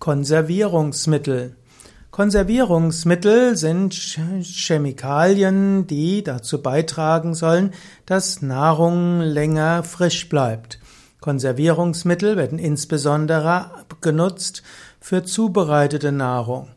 Konservierungsmittel. Konservierungsmittel sind Chemikalien, die dazu beitragen sollen, dass Nahrung länger frisch bleibt. Konservierungsmittel werden insbesondere genutzt für zubereitete Nahrung.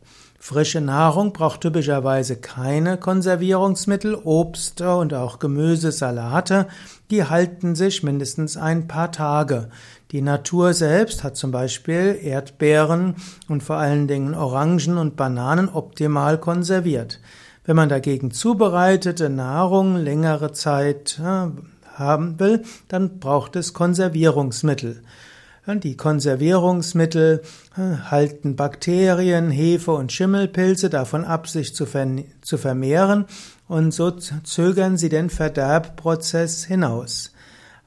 Frische Nahrung braucht typischerweise keine Konservierungsmittel. Obst und auch Gemüse, Salate, die halten sich mindestens ein paar Tage. Die Natur selbst hat zum Beispiel Erdbeeren und vor allen Dingen Orangen und Bananen optimal konserviert. Wenn man dagegen zubereitete Nahrung längere Zeit äh, haben will, dann braucht es Konservierungsmittel. Die Konservierungsmittel äh, halten Bakterien, Hefe und Schimmelpilze davon ab, sich zu, vermehren und so zögern sie den Verderbprozess hinaus.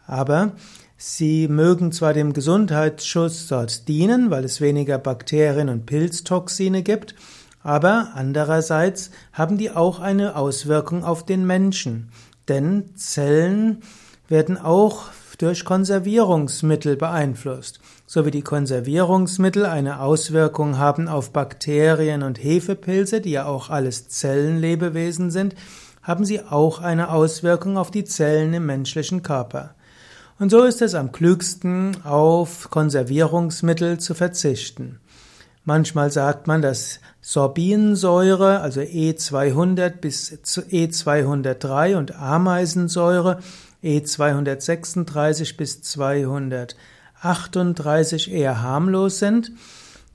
Aber sie mögen zwar dem Gesundheitsschutz dort dienen, weil es weniger Bakterien und Pilztoxine gibt, aber andererseits haben die auch eine Auswirkung auf den Menschen. Denn Zellen werden auch durch Konservierungsmittel beeinflusst. So wie die Konservierungsmittel eine Auswirkung haben auf Bakterien und Hefepilze, die ja auch alles Zellenlebewesen sind, haben sie auch eine Auswirkung auf die Zellen im menschlichen Körper. Und so ist es am klügsten, auf Konservierungsmittel zu verzichten. Manchmal sagt man, dass Sorbinsäure, also E200 bis E203 und Ameisensäure E236 bis 238 eher harmlos sind.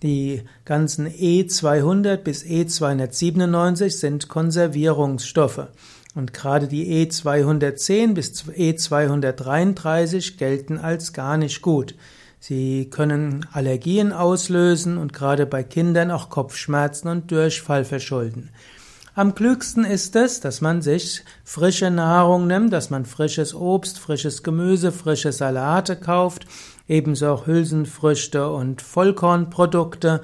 Die ganzen E200 bis E297 sind Konservierungsstoffe. Und gerade die E210 bis E233 gelten als gar nicht gut. Sie können Allergien auslösen und gerade bei Kindern auch Kopfschmerzen und Durchfall verschulden. Am klügsten ist es, dass man sich frische Nahrung nimmt, dass man frisches Obst, frisches Gemüse, frische Salate kauft, ebenso auch Hülsenfrüchte und Vollkornprodukte,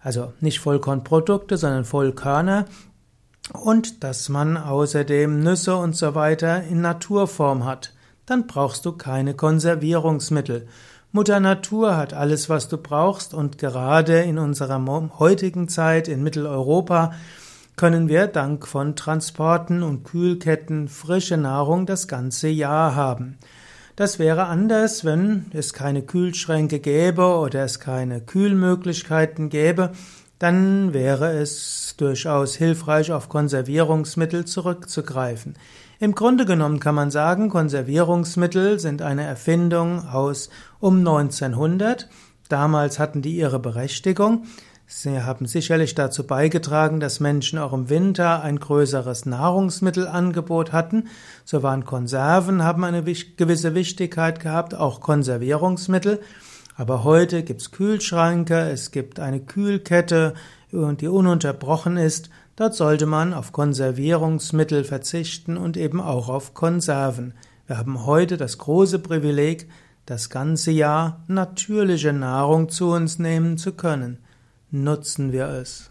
also nicht Vollkornprodukte, sondern Vollkörner, und dass man außerdem Nüsse und so weiter in Naturform hat. Dann brauchst du keine Konservierungsmittel. Mutter Natur hat alles, was du brauchst, und gerade in unserer heutigen Zeit in Mitteleuropa können wir dank von Transporten und Kühlketten frische Nahrung das ganze Jahr haben. Das wäre anders, wenn es keine Kühlschränke gäbe oder es keine Kühlmöglichkeiten gäbe, dann wäre es durchaus hilfreich, auf Konservierungsmittel zurückzugreifen. Im Grunde genommen kann man sagen, Konservierungsmittel sind eine Erfindung aus um 1900. Damals hatten die ihre Berechtigung. Sie haben sicherlich dazu beigetragen, dass Menschen auch im Winter ein größeres Nahrungsmittelangebot hatten. So waren Konserven, haben eine gewisse Wichtigkeit gehabt, auch Konservierungsmittel. Aber heute gibt's Kühlschränke, es gibt eine Kühlkette, die ununterbrochen ist. Dort sollte man auf Konservierungsmittel verzichten und eben auch auf Konserven. Wir haben heute das große Privileg, das ganze Jahr natürliche Nahrung zu uns nehmen zu können nutzen wir es.